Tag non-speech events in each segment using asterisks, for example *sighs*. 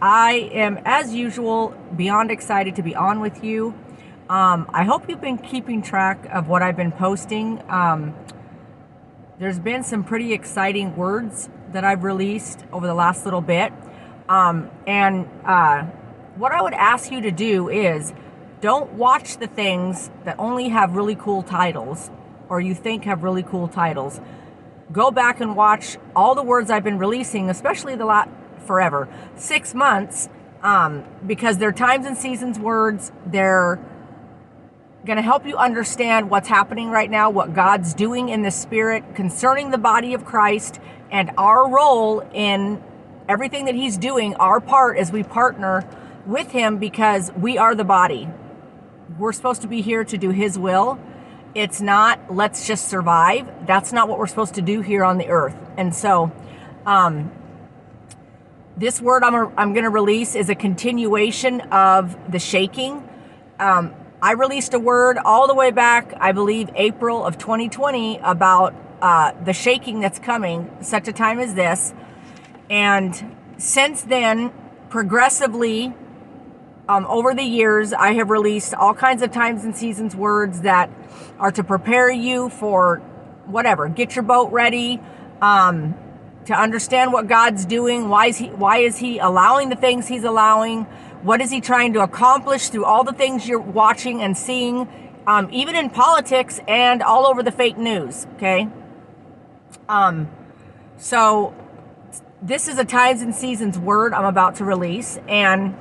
I am, as usual, beyond excited to be on with you. Um, I hope you've been keeping track of what I've been posting. Um, there's been some pretty exciting words that I've released over the last little bit. Um, and uh, what I would ask you to do is don't watch the things that only have really cool titles or you think have really cool titles. Go back and watch all the words I've been releasing, especially the last forever. Six months, um, because they're times and seasons words. They're going to help you understand what's happening right now, what God's doing in the spirit concerning the body of Christ, and our role in everything that He's doing, our part as we partner with Him because we are the body. We're supposed to be here to do His will. It's not, let's just survive. That's not what we're supposed to do here on the earth. And so, um, this word I'm, a, I'm going to release is a continuation of the shaking. Um, I released a word all the way back, I believe, April of 2020 about uh, the shaking that's coming, such a time as this. And since then, progressively, um, over the years, I have released all kinds of times and seasons words that are to prepare you for whatever. Get your boat ready. Um, to understand what God's doing. Why is he, why is he allowing the things he's allowing? What is he trying to accomplish through all the things you're watching and seeing, um, even in politics and all over the fake news? Okay. Um, so this is a times and seasons word I'm about to release. And,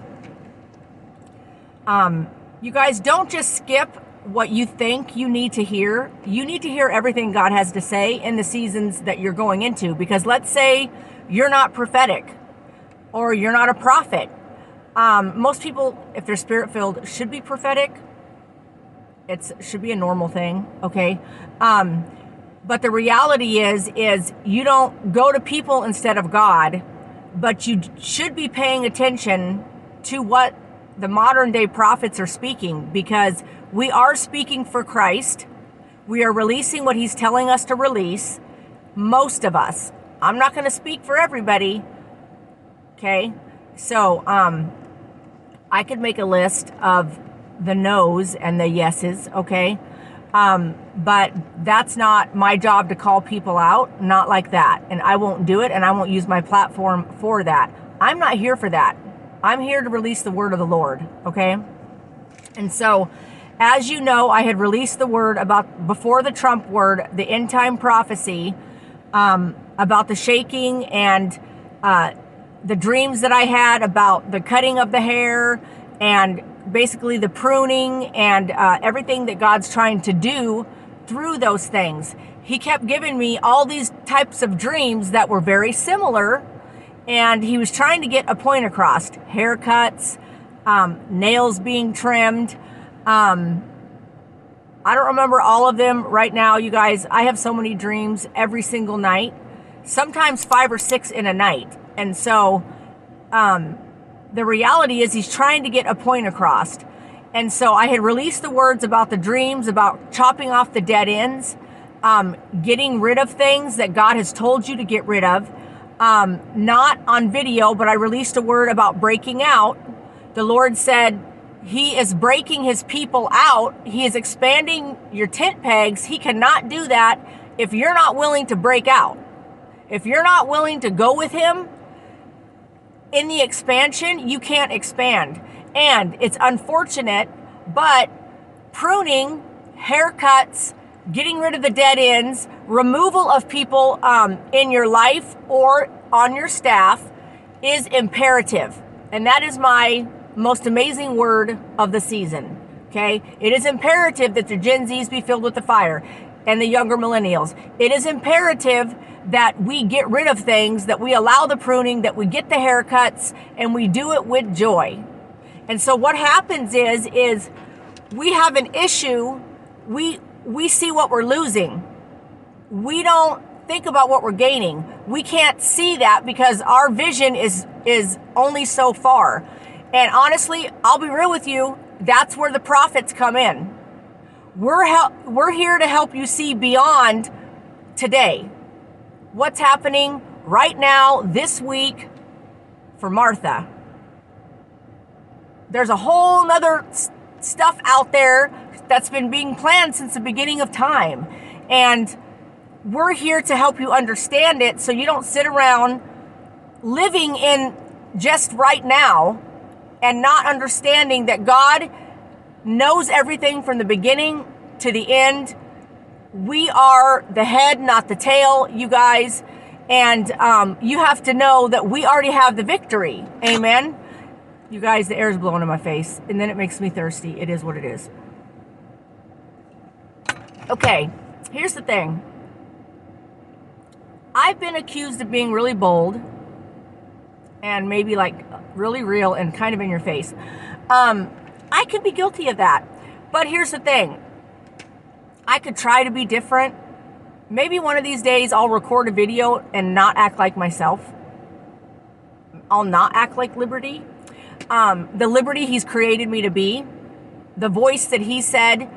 um, you guys don't just skip what you think you need to hear. You need to hear everything God has to say in the seasons that you're going into. Because let's say you're not prophetic or you're not a prophet. Um, most people, if they're spirit filled, should be prophetic. It should be a normal thing, okay? Um, but the reality is, is you don't go to people instead of God, but you should be paying attention to what the modern day prophets are speaking because we are speaking for Christ. We are releasing what He's telling us to release. Most of us. I'm not going to speak for everybody. Okay? So, um, I could make a list of the no's and the yeses, okay? Um, but that's not my job to call people out, not like that. And I won't do it and I won't use my platform for that. I'm not here for that. I'm here to release the word of the Lord, okay? And so, as you know, I had released the word about before the Trump word, the end time prophecy um, about the shaking and uh, the dreams that I had about the cutting of the hair and basically the pruning and uh, everything that God's trying to do through those things. He kept giving me all these types of dreams that were very similar, and he was trying to get a point across haircuts, um, nails being trimmed. Um, I don't remember all of them right now, you guys. I have so many dreams every single night, sometimes five or six in a night. And so um, the reality is, he's trying to get a point across. And so I had released the words about the dreams, about chopping off the dead ends, um, getting rid of things that God has told you to get rid of. Um, not on video, but I released a word about breaking out. The Lord said, He is breaking His people out. He is expanding your tent pegs. He cannot do that if you're not willing to break out. If you're not willing to go with Him in the expansion, you can't expand. And it's unfortunate, but pruning, haircuts, getting rid of the dead ends, removal of people um, in your life or on your staff is imperative. And that is my most amazing word of the season. Okay? It is imperative that the Gen Zs be filled with the fire and the younger millennials. It is imperative that we get rid of things, that we allow the pruning, that we get the haircuts, and we do it with joy. And so what happens is is we have an issue, we we see what we're losing. We don't think about what we're gaining. We can't see that because our vision is is only so far. And honestly, I'll be real with you, that's where the prophets come in. We're help, we're here to help you see beyond today. What's happening right now this week for Martha. There's a whole nother stuff out there that's been being planned since the beginning of time. And we're here to help you understand it so you don't sit around living in just right now and not understanding that God knows everything from the beginning to the end. We are the head, not the tail, you guys. And um, you have to know that we already have the victory. Amen. You guys, the air is blowing in my face, and then it makes me thirsty. It is what it is. Okay, here's the thing I've been accused of being really bold and maybe like really real and kind of in your face. Um, I could be guilty of that. But here's the thing I could try to be different. Maybe one of these days I'll record a video and not act like myself. I'll not act like Liberty. Um, the Liberty He's created me to be, the voice that He said,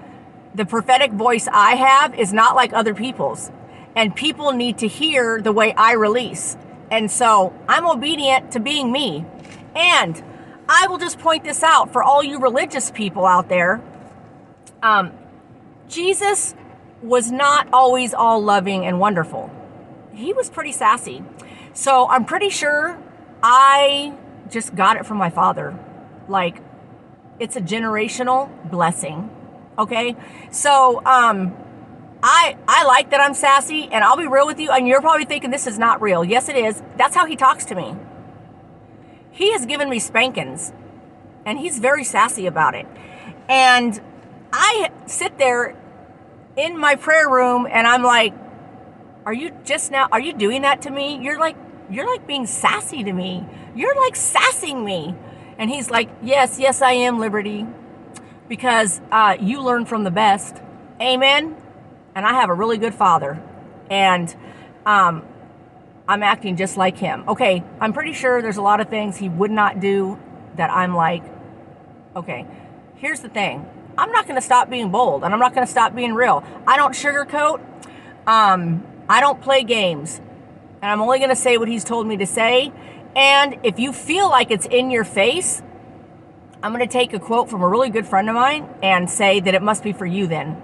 the prophetic voice I have is not like other people's. And people need to hear the way I release. And so I'm obedient to being me. And I will just point this out for all you religious people out there. Um, Jesus was not always all loving and wonderful. He was pretty sassy. So I'm pretty sure I just got it from my father. Like, it's a generational blessing. Okay? So, um, I I like that I'm sassy, and I'll be real with you. And you're probably thinking this is not real. Yes, it is. That's how he talks to me. He has given me spankings, and he's very sassy about it. And I sit there in my prayer room, and I'm like, "Are you just now? Are you doing that to me? You're like you're like being sassy to me. You're like sassing me." And he's like, "Yes, yes, I am, Liberty, because uh, you learn from the best." Amen and I have a really good father, and um, I'm acting just like him. Okay, I'm pretty sure there's a lot of things he would not do that I'm like. Okay, here's the thing I'm not going to stop being bold, and I'm not going to stop being real. I don't sugarcoat, um, I don't play games, and I'm only going to say what he's told me to say. And if you feel like it's in your face, I'm going to take a quote from a really good friend of mine and say that it must be for you then.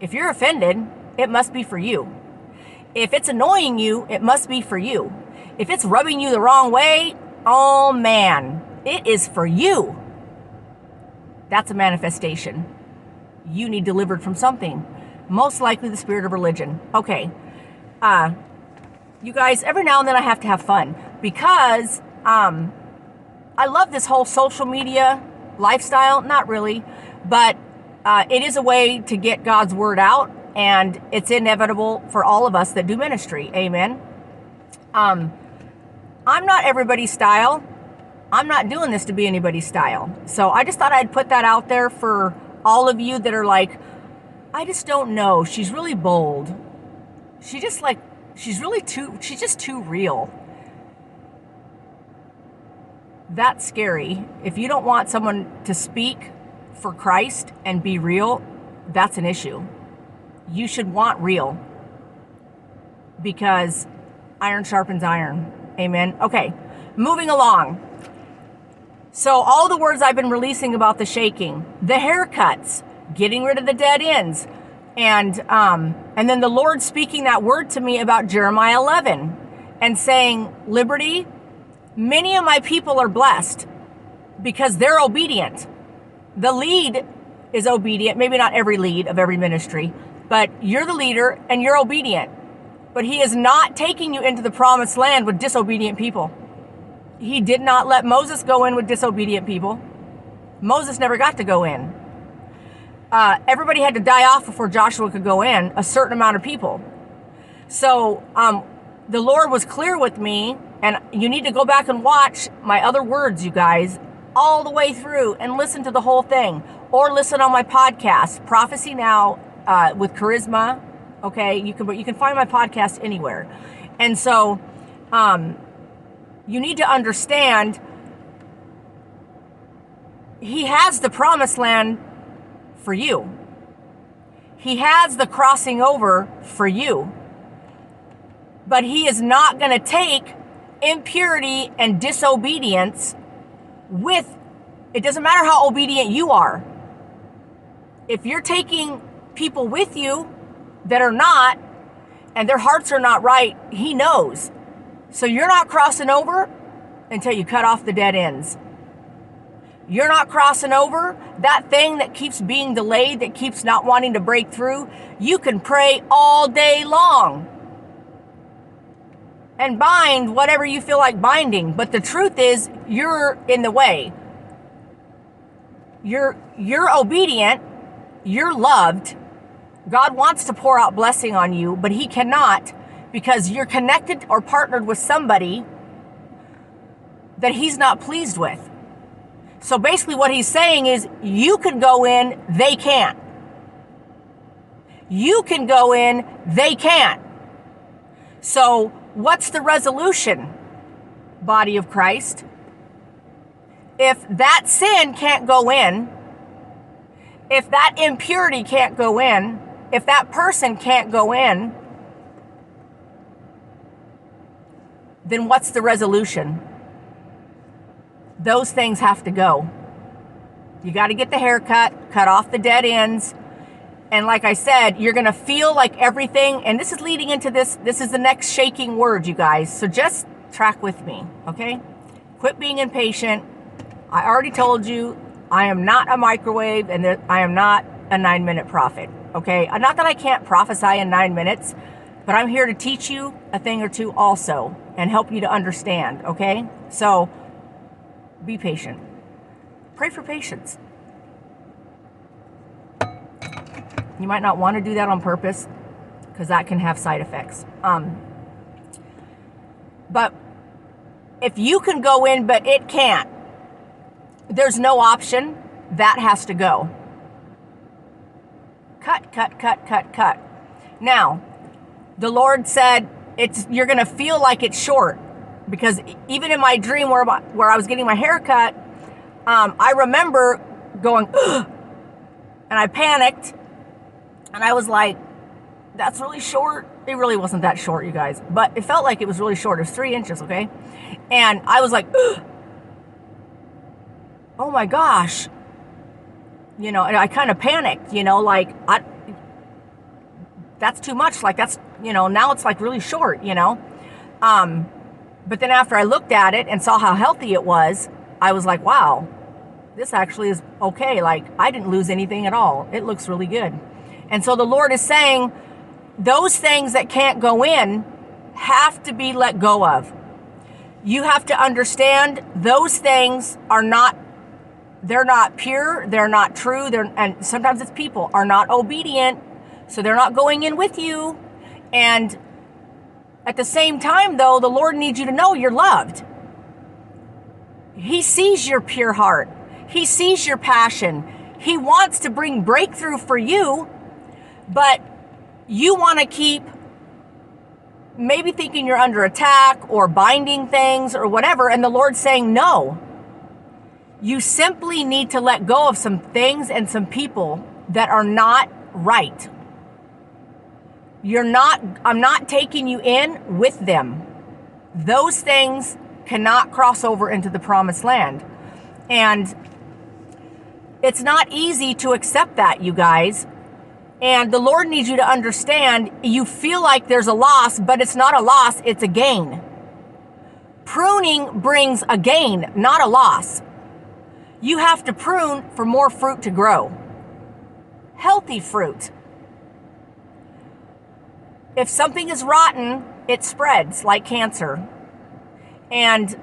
If you're offended, it must be for you. If it's annoying you, it must be for you. If it's rubbing you the wrong way, oh man, it is for you. That's a manifestation. You need delivered from something. Most likely the spirit of religion. Okay. Uh, you guys, every now and then I have to have fun because um, I love this whole social media lifestyle. Not really, but uh, it is a way to get God's word out, and it's inevitable for all of us that do ministry. Amen. Um, I'm not everybody's style. I'm not doing this to be anybody's style. So I just thought I'd put that out there for all of you that are like, I just don't know. She's really bold. She just like, she's really too, she's just too real. That's scary. If you don't want someone to speak for Christ and be real, that's an issue. You should want real because iron sharpens iron. Amen. Okay, moving along. So, all the words I've been releasing about the shaking, the haircuts, getting rid of the dead ends, and um, and then the Lord speaking that word to me about Jeremiah 11 and saying, Liberty, many of my people are blessed because they're obedient. The lead is obedient, maybe not every lead of every ministry, but you're the leader and you're obedient. But he is not taking you into the promised land with disobedient people. He did not let Moses go in with disobedient people. Moses never got to go in. Uh, everybody had to die off before Joshua could go in, a certain amount of people. So um, the Lord was clear with me, and you need to go back and watch my other words, you guys, all the way through and listen to the whole thing. Or listen on my podcast, Prophecy Now uh, with Charisma Okay, you can you can find my podcast anywhere, and so um, you need to understand he has the promised land for you. He has the crossing over for you. But he is not going to take impurity and disobedience with it doesn't matter how obedient you are. If you're taking people with you that are not and their hearts are not right, he knows. So you're not crossing over until you cut off the dead ends. You're not crossing over that thing that keeps being delayed, that keeps not wanting to break through. You can pray all day long and bind whatever you feel like binding. But the truth is, you're in the way. You're, you're obedient. You're loved God wants to pour out blessing on you, but He cannot because you're connected or partnered with somebody that He's not pleased with. So basically, what He's saying is you can go in, they can't. You can go in, they can't. So, what's the resolution, body of Christ? If that sin can't go in, if that impurity can't go in, if that person can't go in, then what's the resolution? Those things have to go. You got to get the haircut, cut off the dead ends. And like I said, you're going to feel like everything, and this is leading into this, this is the next shaking word, you guys. So just track with me, okay? Quit being impatient. I already told you I am not a microwave and I am not a nine minute prophet. Okay. Uh, not that I can't prophesy in nine minutes, but I'm here to teach you a thing or two also and help you to understand. Okay. So be patient. Pray for patience. You might not want to do that on purpose because that can have side effects. Um, but if you can go in, but it can't, there's no option. That has to go. Cut, cut, cut, cut, cut. Now, the Lord said it's you're going to feel like it's short because even in my dream where my, where I was getting my hair cut, um, I remember going Ugh! *gasps* and I panicked and I was like, "That's really short." It really wasn't that short, you guys, but it felt like it was really short. It was three inches, okay, and I was like! *gasps* "Oh my gosh!" You know, and I kind of panicked, you know, like I, that's too much. Like that's, you know, now it's like really short, you know. Um, but then after I looked at it and saw how healthy it was, I was like, wow, this actually is okay. Like I didn't lose anything at all. It looks really good. And so the Lord is saying those things that can't go in have to be let go of. You have to understand those things are not they're not pure, they're not true, they're and sometimes it's people are not obedient, so they're not going in with you. And at the same time though, the Lord needs you to know you're loved. He sees your pure heart, He sees your passion. He wants to bring breakthrough for you, but you want to keep maybe thinking you're under attack or binding things or whatever, and the Lord's saying, no. You simply need to let go of some things and some people that are not right. You're not, I'm not taking you in with them. Those things cannot cross over into the promised land. And it's not easy to accept that, you guys. And the Lord needs you to understand you feel like there's a loss, but it's not a loss, it's a gain. Pruning brings a gain, not a loss. You have to prune for more fruit to grow. Healthy fruit. If something is rotten, it spreads like cancer. And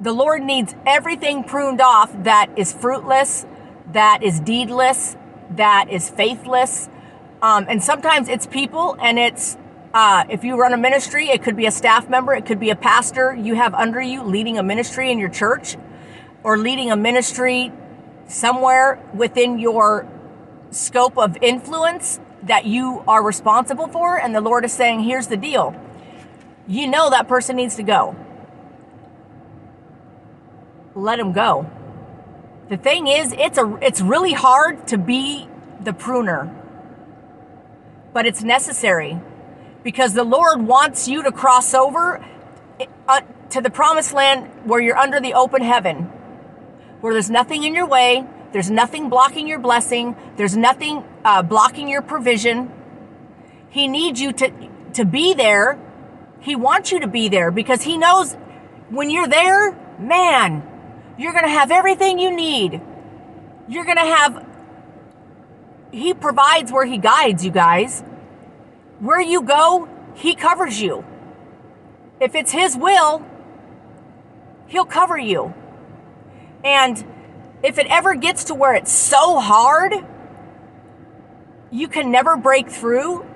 the Lord needs everything pruned off that is fruitless, that is deedless, that is faithless. Um, and sometimes it's people and it's uh, if you run a ministry, it could be a staff member, it could be a pastor you have under you leading a ministry in your church or leading a ministry somewhere within your scope of influence that you are responsible for. And the Lord is saying, here's the deal. You know that person needs to go. Let him go. The thing is, it's a it's really hard to be the pruner. But it's necessary because the Lord wants you to cross over uh, to the promised land where you're under the open heaven, where there's nothing in your way, there's nothing blocking your blessing, there's nothing uh, blocking your provision. He needs you to to be there. He wants you to be there because he knows when you're there, man, you're going to have everything you need. You're going to have he provides where He guides you guys. Where you go, He covers you. If it's His will, He'll cover you. And if it ever gets to where it's so hard, you can never break through,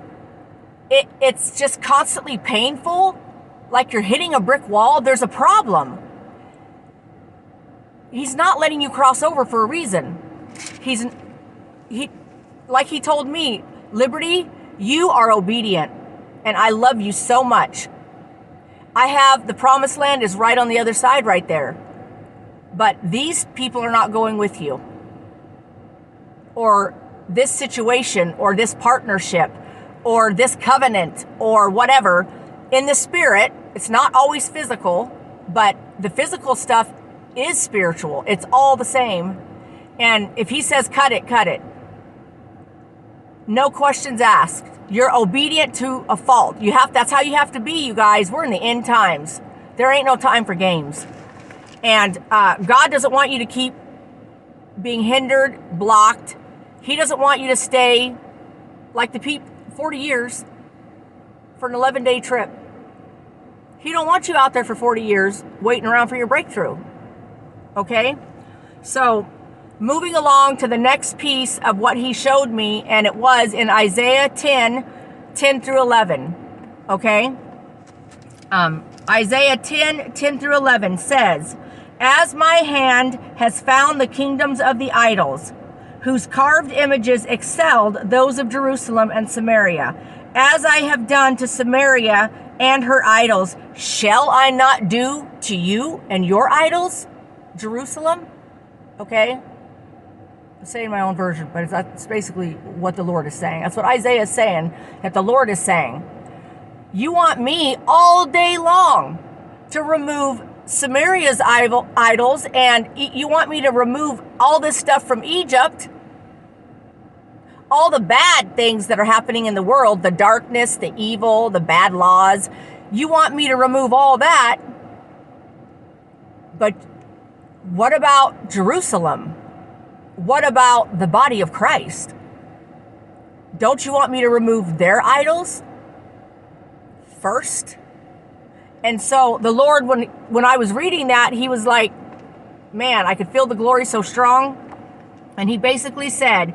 it, it's just constantly painful, like you're hitting a brick wall, there's a problem. He's not letting you cross over for a reason. He's he like he told me, Liberty, you are obedient, and I love you so much. I have the promised land is right on the other side, right there. But these people are not going with you. Or this situation, or this partnership, or this covenant, or whatever. In the spirit, it's not always physical, but the physical stuff is spiritual. It's all the same. And if he says cut it, cut it no questions asked. You're obedient to a fault. You have that's how you have to be, you guys. We're in the end times. There ain't no time for games. And uh, God doesn't want you to keep being hindered, blocked. He doesn't want you to stay like the people 40 years for an 11 day trip. He don't want you out there for 40 years waiting around for your breakthrough. Okay? So moving along to the next piece of what he showed me, and it was in Isaiah 10 10 through 11. Okay? Um, Isaiah 10 10 through 11 says, As my hand has found the kingdoms of the idols, whose carved images excelled those of Jerusalem and Samaria, as I have done to Samaria and her idols, shall I not do to you and your idols, Jerusalem? Okay? I'm saying my own version, but that's basically what the Lord is saying. That's what Isaiah is saying, that the Lord is saying. You want me all day long to remove Samaria's idols, and you want me to remove all this stuff from Egypt, all the bad things that are happening in the world, the darkness, the evil, the bad laws. You want me to remove all that, but what about Jerusalem? what about the body of Christ? Don't you want me to remove their idols first? And so the Lord, when when I was reading that, he was like, man, I could feel the glory so strong. And he basically said,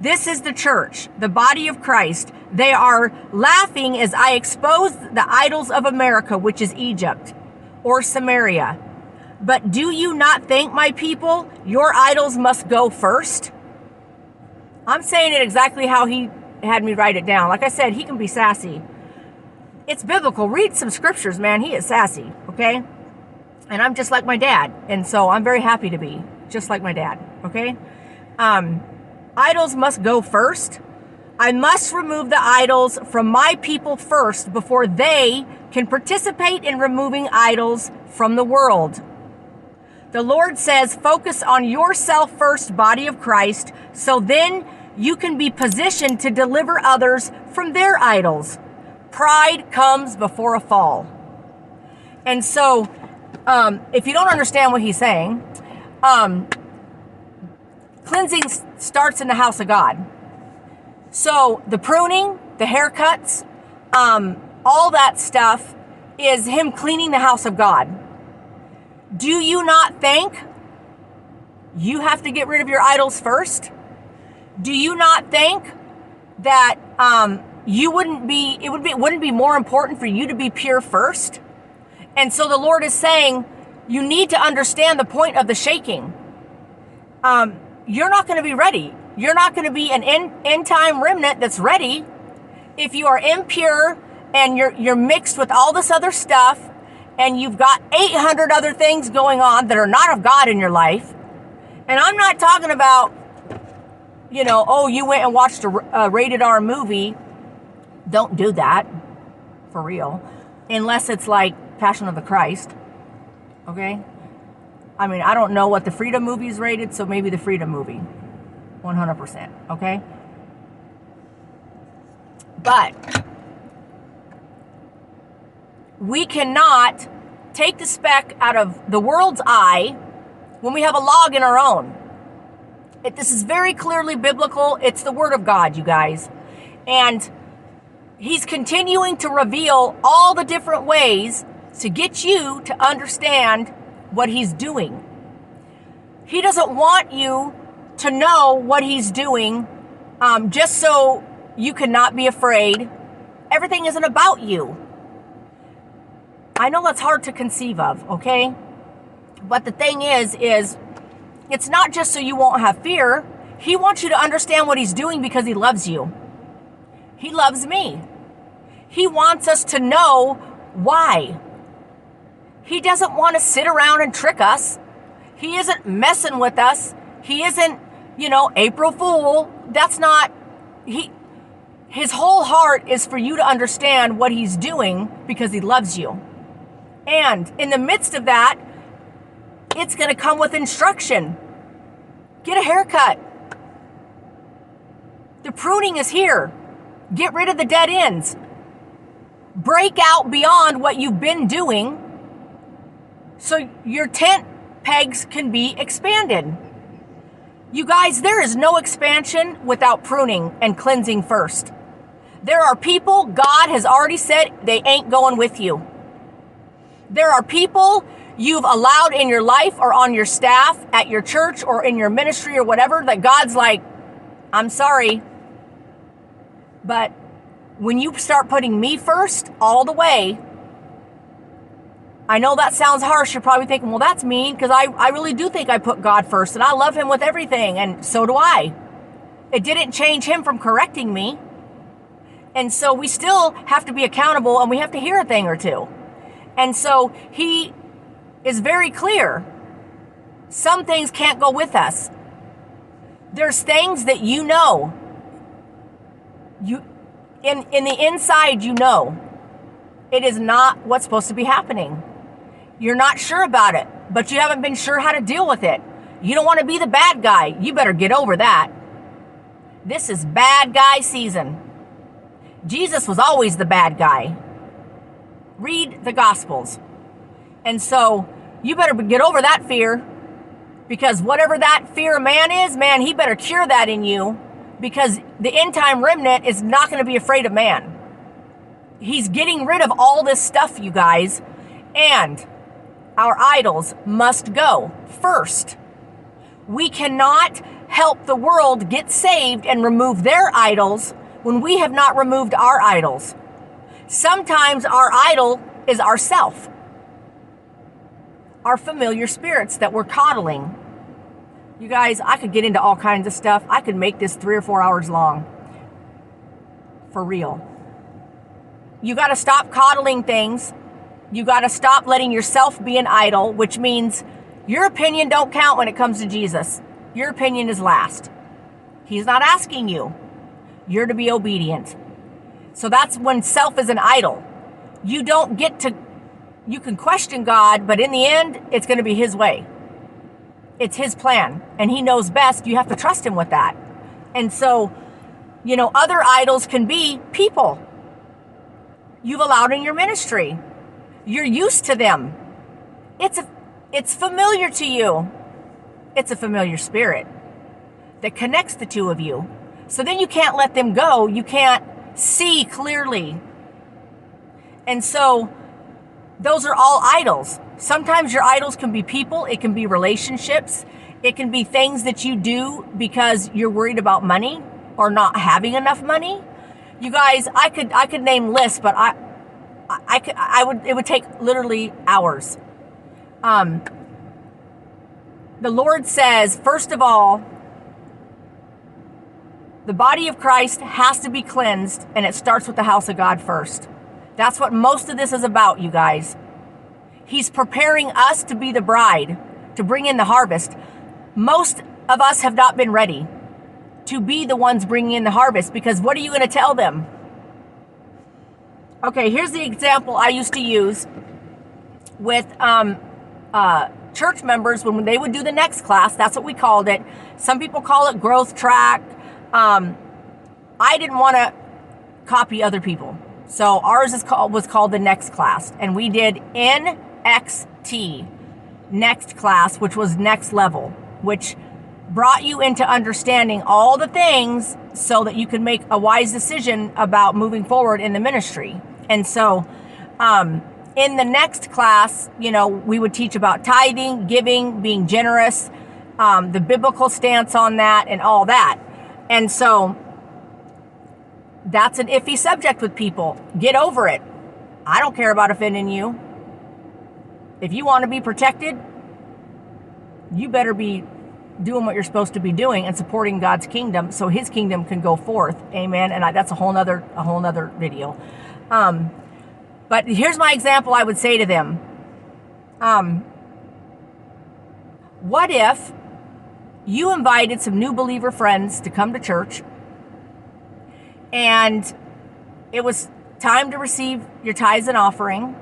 This is the church, the body of Christ. They are laughing as I expose the idols of America, which is Egypt or Samaria. But do you not think, my people, your idols must go first? I'm saying it exactly how he had me write it down. Like I said, he can be sassy. It's biblical. Read some scriptures, man. He is sassy, okay? And I'm just like my dad. And so I'm very happy to be just like my dad, okay? Um, idols must go first. I must remove the idols from my people first before they can participate in removing idols from the world. The Lord says, focus on yourself first, body of Christ, so then you can be positioned to deliver others from their idols. Pride comes before a fall. And so, um, if you don't understand what he's saying, um, cleansing starts in the house of God. So the pruning, the haircuts, um, all that stuff is him cleaning the house of God. Do you not think you have to get rid of your idols first? Do you not think that um, you wouldn't be it would be wouldn't be more important for you to be pure first? And so the Lord is saying you need to understand the point of the shaking. Um, you're not going to be ready. You're not going to be an end, end time remnant that's ready if you are impure and you're you're mixed with all this other stuff and you've got 800 other things going on that are not of God in your life. And I'm not talking about you know, oh, you went and watched a, a rated R movie. Don't do that for real, unless it's like Passion of the Christ. Okay? I mean, I don't know what the Freedom movie is rated, so maybe the Freedom movie. 100%. Okay? But we cannot take the speck out of the world's eye when we have a log in our own. It, this is very clearly biblical. It's the Word of God, you guys. And He's continuing to reveal all the different ways to get you to understand what He's doing. He doesn't want you to know what He's doing um, just so you cannot be afraid. Everything isn't about you. I know that's hard to conceive of, okay? But the thing is, is it's not just so you won't have fear. He wants you to understand what he's doing because he loves you. He loves me. He wants us to know why. He doesn't want to sit around and trick us. He isn't messing with us. He isn't, you know, April Fool. That's not he his whole heart is for you to understand what he's doing because he loves you. And in the midst of that, it's going to come with instruction. Get a haircut. The pruning is here. Get rid of the dead ends. Break out beyond what you've been doing so your tent pegs can be expanded. You guys, there is no expansion without pruning and cleansing first. There are people God has already said they ain't going with you. There are people you've allowed in your life or on your staff at your church or in your ministry or whatever that God's like, I'm sorry. But when you start putting me first all the way, I know that sounds harsh. You're probably thinking, well, that's mean because I, I really do think I put God first and I love Him with everything, and so do I. It didn't change Him from correcting me. And so we still have to be accountable and we have to hear a thing or two. And so He is very clear. Some things can't go with us. There's things that you know. You in in the inside you know. It is not what's supposed to be happening. You're not sure about it, but you haven't been sure how to deal with it. You don't want to be the bad guy. You better get over that. This is bad guy season. Jesus was always the bad guy. Read the Gospels. And so you better get over that fear because whatever that fear man is, man, he better cure that in you because the end time remnant is not going to be afraid of man. He's getting rid of all this stuff, you guys, and our idols must go first. We cannot help the world get saved and remove their idols when we have not removed our idols. Sometimes our idol is ourself. our familiar spirits that we're coddling. You guys, I could get into all kinds of stuff. I could make this three or four hours long. For real. You got to stop coddling things. You got to stop letting yourself be an idol, which means your opinion don't count when it comes to Jesus. Your opinion is last. He's not asking you. You're to be obedient. So that's when self is an idol. You don't get to you can question God, but in the end, it's going to be his way. It's his plan, and he knows best. You have to trust him with that. And so, you know, other idols can be people you've allowed in your ministry. You're used to them. It's a, it's familiar to you. It's a familiar spirit that connects the two of you. So then you can't let them go. You can't see clearly. And so those are all idols. Sometimes your idols can be people, it can be relationships, it can be things that you do because you're worried about money or not having enough money. You guys, I could I could name lists, but I I could I would it would take literally hours. Um the Lord says, first of all, the body of Christ has to be cleansed, and it starts with the house of God first. That's what most of this is about, you guys. He's preparing us to be the bride, to bring in the harvest. Most of us have not been ready to be the ones bringing in the harvest because what are you going to tell them? Okay, here's the example I used to use with um, uh, church members when they would do the next class. That's what we called it. Some people call it growth track. Um, I didn't want to copy other people. So ours is called was called the next class, and we did NXT, next class, which was next level, which brought you into understanding all the things so that you could make a wise decision about moving forward in the ministry. And so, um, in the next class, you know, we would teach about tithing, giving, being generous, um, the biblical stance on that, and all that. And so, that's an iffy subject with people. Get over it. I don't care about offending you. If you want to be protected, you better be doing what you're supposed to be doing and supporting God's kingdom so his kingdom can go forth. Amen. And I, that's a whole nother, a whole nother video. Um, but here's my example I would say to them. Um, what if you invited some new believer friends to come to church and it was time to receive your tithes and offering.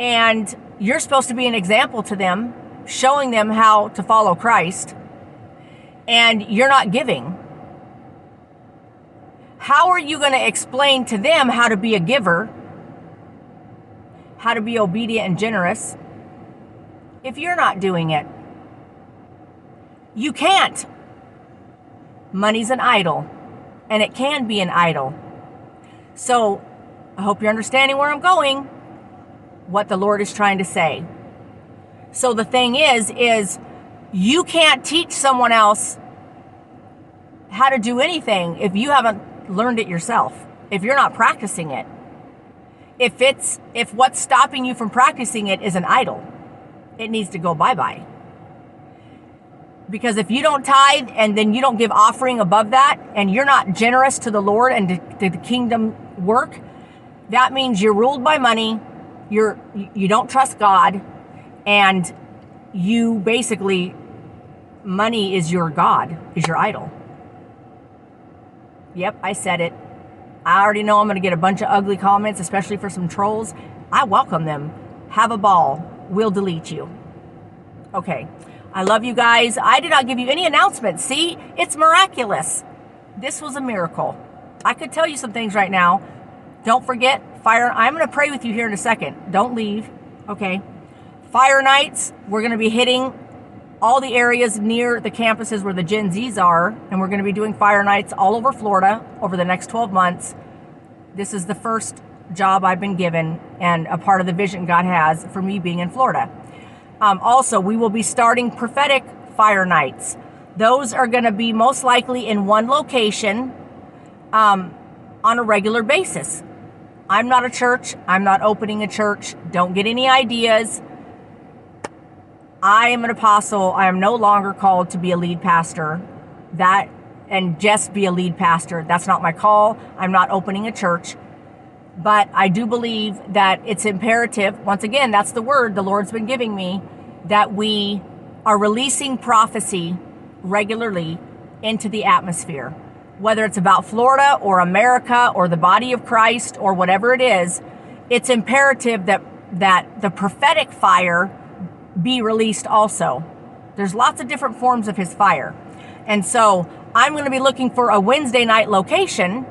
And you're supposed to be an example to them, showing them how to follow Christ. And you're not giving. How are you going to explain to them how to be a giver, how to be obedient and generous, if you're not doing it? You can't. Money's an idol and it can be an idol. So I hope you're understanding where I'm going, what the Lord is trying to say. So the thing is, is you can't teach someone else how to do anything if you haven't learned it yourself, if you're not practicing it. If it's if what's stopping you from practicing it is an idol, it needs to go bye-bye. Because if you don't tithe and then you don't give offering above that and you're not generous to the Lord and to, to the kingdom work, that means you're ruled by money, you're you don't trust God, and you basically money is your God, is your idol. Yep, I said it. I already know I'm going to get a bunch of ugly comments, especially for some trolls. I welcome them. Have a ball. We'll delete you. Okay. I love you guys. I did not give you any announcements. See, it's miraculous. This was a miracle. I could tell you some things right now. Don't forget, fire. I'm going to pray with you here in a second. Don't leave. Okay. Fire nights, we're going to be hitting all the areas near the campuses where the Gen Zs are, and we're going to be doing fire nights all over Florida over the next 12 months. This is the first job I've been given and a part of the vision God has for me being in Florida. Um, also, we will be starting prophetic fire nights. Those are going to be most likely in one location um, on a regular basis. I'm not a church. I'm not opening a church. Don't get any ideas. I am an apostle. I am no longer called to be a lead pastor. That and just be a lead pastor. That's not my call. I'm not opening a church. But I do believe that it's imperative, once again, that's the word the Lord's been giving me, that we are releasing prophecy regularly into the atmosphere. Whether it's about Florida or America or the body of Christ or whatever it is, it's imperative that that the prophetic fire be released also. There's lots of different forms of his fire. And so I'm going to be looking for a Wednesday night location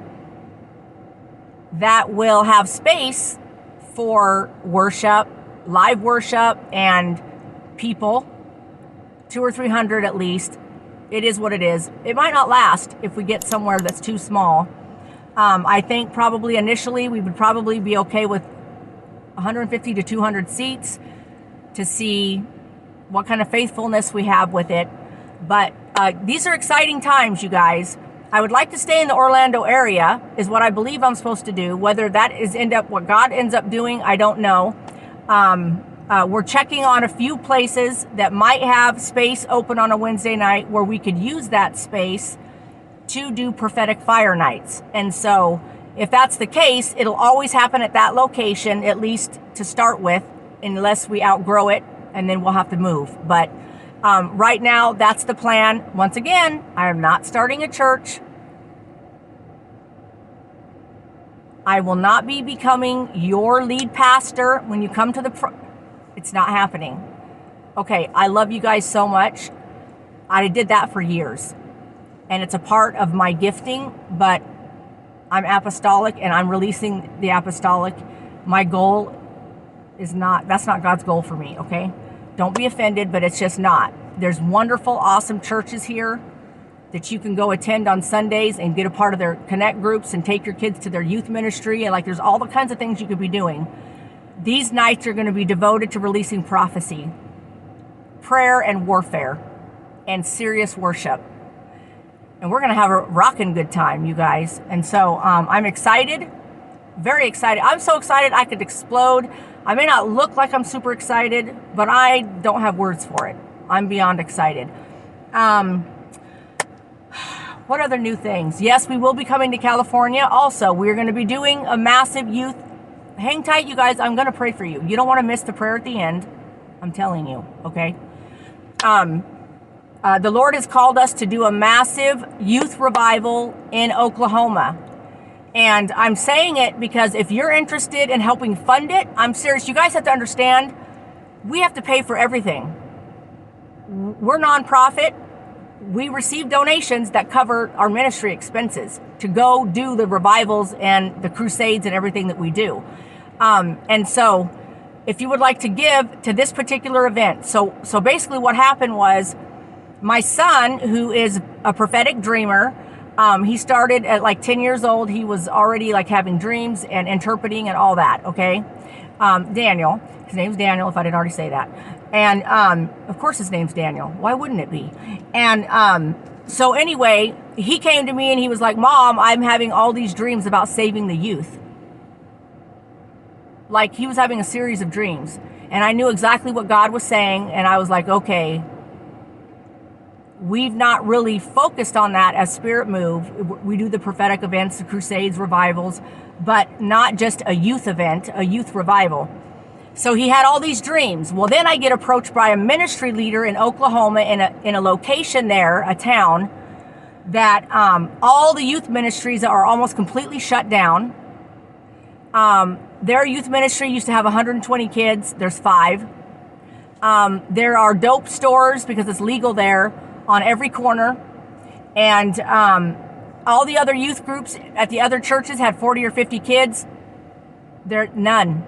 that will have space for worship, live worship, and people, two or three hundred at least. It is what it is. It might not last if we get somewhere that's too small. Um, I think probably initially we would probably be okay with 150 to 200 seats to see what kind of faithfulness we have with it. But uh, these are exciting times, you guys. I would like to stay in the Orlando area, is what I believe I'm supposed to do. Whether that is end up what God ends up doing, I don't know. Um, uh, we're checking on a few places that might have space open on a Wednesday night where we could use that space to do prophetic fire nights. And so, if that's the case, it'll always happen at that location, at least to start with, unless we outgrow it and then we'll have to move. But um, right now, that's the plan. Once again, I am not starting a church. I will not be becoming your lead pastor when you come to the. Pro- it's not happening. Okay, I love you guys so much. I did that for years. And it's a part of my gifting, but I'm apostolic and I'm releasing the apostolic. My goal is not, that's not God's goal for me, okay? Don't be offended, but it's just not. There's wonderful, awesome churches here that you can go attend on Sundays and get a part of their connect groups and take your kids to their youth ministry. And like, there's all the kinds of things you could be doing. These nights are going to be devoted to releasing prophecy, prayer, and warfare, and serious worship. And we're going to have a rocking good time, you guys. And so um, I'm excited, very excited. I'm so excited I could explode. I may not look like I'm super excited, but I don't have words for it. I'm beyond excited. Um, *sighs* what other new things? Yes, we will be coming to California. Also, we're going to be doing a massive youth. Hang tight, you guys. I'm going to pray for you. You don't want to miss the prayer at the end. I'm telling you, okay? Um, uh, the Lord has called us to do a massive youth revival in Oklahoma. And I'm saying it because if you're interested in helping fund it, I'm serious. You guys have to understand, we have to pay for everything. We're nonprofit. We receive donations that cover our ministry expenses to go do the revivals and the crusades and everything that we do. Um, and so, if you would like to give to this particular event, so so basically, what happened was my son, who is a prophetic dreamer, um, he started at like 10 years old. He was already like having dreams and interpreting and all that. Okay. Um, Daniel, his name's Daniel, if I didn't already say that. And um, of course, his name's Daniel. Why wouldn't it be? And um, so, anyway, he came to me and he was like, Mom, I'm having all these dreams about saving the youth. Like he was having a series of dreams. And I knew exactly what God was saying. And I was like, okay, we've not really focused on that as Spirit Move. We do the prophetic events, the crusades, revivals, but not just a youth event, a youth revival. So he had all these dreams. Well, then I get approached by a ministry leader in Oklahoma in a, in a location there, a town, that um, all the youth ministries are almost completely shut down. Um, their youth ministry used to have 120 kids, there's five. Um, there are dope stores because it's legal there on every corner. And um, all the other youth groups at the other churches had 40 or 50 kids. There, none.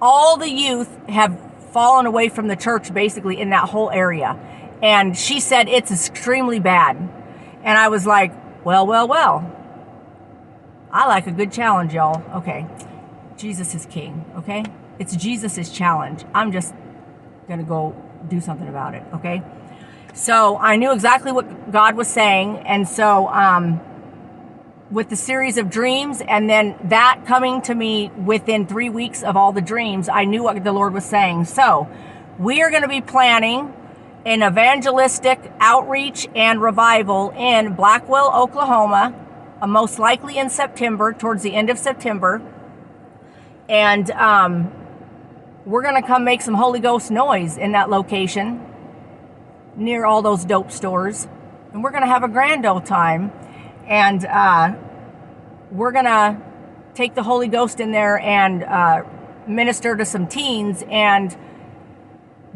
All the youth have fallen away from the church basically in that whole area. And she said it's extremely bad. And I was like, well, well, well. I like a good challenge, y'all. Okay. Jesus is king, okay? It's Jesus' challenge. I'm just going to go do something about it, okay? So I knew exactly what God was saying. And so, um, with the series of dreams and then that coming to me within three weeks of all the dreams, I knew what the Lord was saying. So we are going to be planning an evangelistic outreach and revival in Blackwell, Oklahoma, uh, most likely in September, towards the end of September. And um, we're to come make some Holy Ghost noise in that location near all those dope stores. And we're to have a grand old time. And uh, we're to take the Holy Ghost in there and uh, minister to some teens and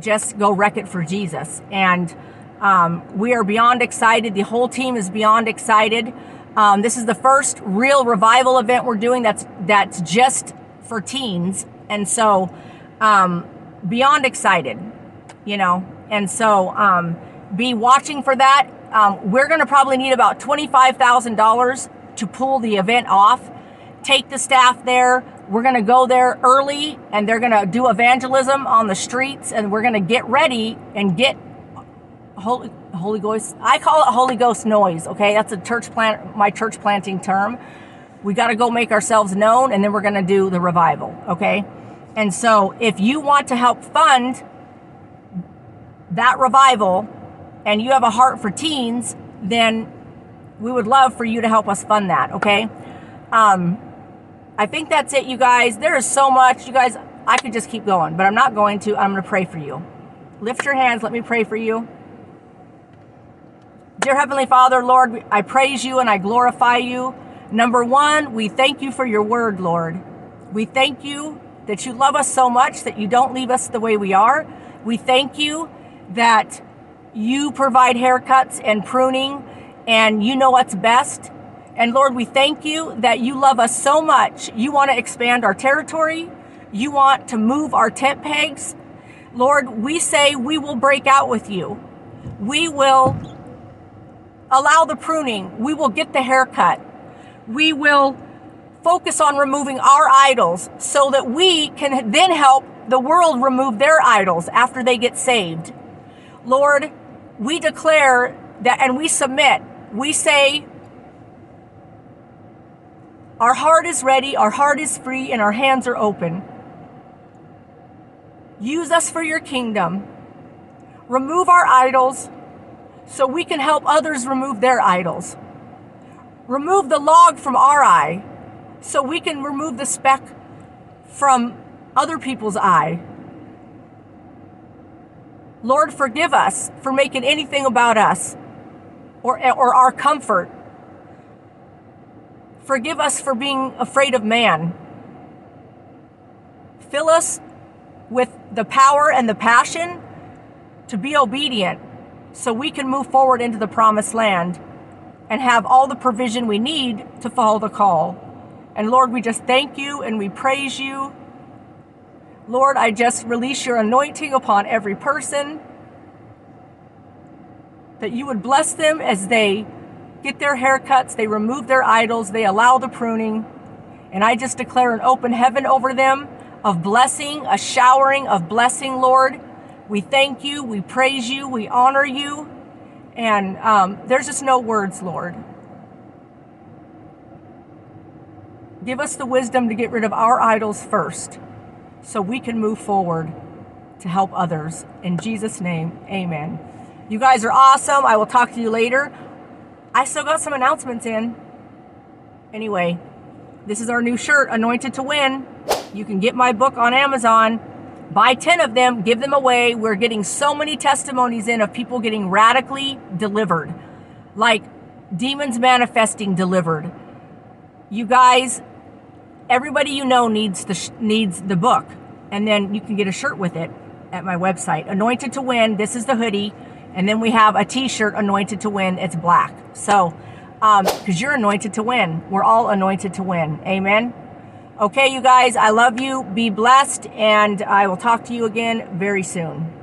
just go wreck it for Jesus. And um, we are beyond excited. The whole team is beyond excited. Um, this is the first real revival event we're doing that's that's just for teens, and so um, beyond excited, you know. And so um, be watching for that. Um, we're going to probably need about twenty five thousand dollars to pull the event off. Take the staff there. We're going to go there early and they're going to do evangelism on the streets and we're going to get ready and get Holy, Holy Ghost. I call it Holy Ghost noise. Okay. That's a church plant, my church planting term. We got to go make ourselves known and then we're going to do the revival. Okay. And so if you want to help fund that revival and you have a heart for teens, then we would love for you to help us fund that. Okay. Um, I think that's it, you guys. There is so much. You guys, I could just keep going, but I'm not going to. I'm going to pray for you. Lift your hands. Let me pray for you. Dear Heavenly Father, Lord, I praise you and I glorify you. Number one, we thank you for your word, Lord. We thank you that you love us so much that you don't leave us the way we are. We thank you that you provide haircuts and pruning and you know what's best. And Lord, we thank you that you love us so much. You want to expand our territory. You want to move our tent pegs. Lord, we say we will break out with you. We will allow the pruning. We will get the haircut. We will focus on removing our idols so that we can then help the world remove their idols after they get saved. Lord, we declare that and we submit. We say our heart is ready, our heart is free, and our hands are open. Use us for your kingdom. Remove our idols so we can help others remove their idols. Remove the log from our eye so we can remove the speck from other people's eye. Lord, forgive us for making anything about us or, or our comfort Forgive us for being afraid of man. Fill us with the power and the passion to be obedient so we can move forward into the promised land and have all the provision we need to follow the call. And Lord, we just thank you and we praise you. Lord, I just release your anointing upon every person that you would bless them as they get their haircuts, they remove their idols, they allow the pruning. And I just declare an open heaven over them of blessing, a showering of blessing, Lord. We thank you, we praise you, we honor you. And um, there's just no words, Lord. Give us the wisdom to get rid of our idols first so we can move forward to help others. In Jesus' name, amen. You guys are awesome. I will talk to you later. I still got some announcements in. Anyway, this is our new shirt, Anointed to Win. You can get my book on Amazon. Buy 10 of them, give them away. We're getting so many testimonies in of people getting radically delivered, like demons manifesting delivered. You guys, everybody you know needs the sh- needs the book, and then you can get a shirt with it at my website. Anointed to Win. This is the hoodie. And then we have a t-shirt anointed to win. It's black. So, um, cause you're anointed to win. We're all anointed to win. Amen. Okay, you guys, I love you. Be blessed and I will talk to you again very soon.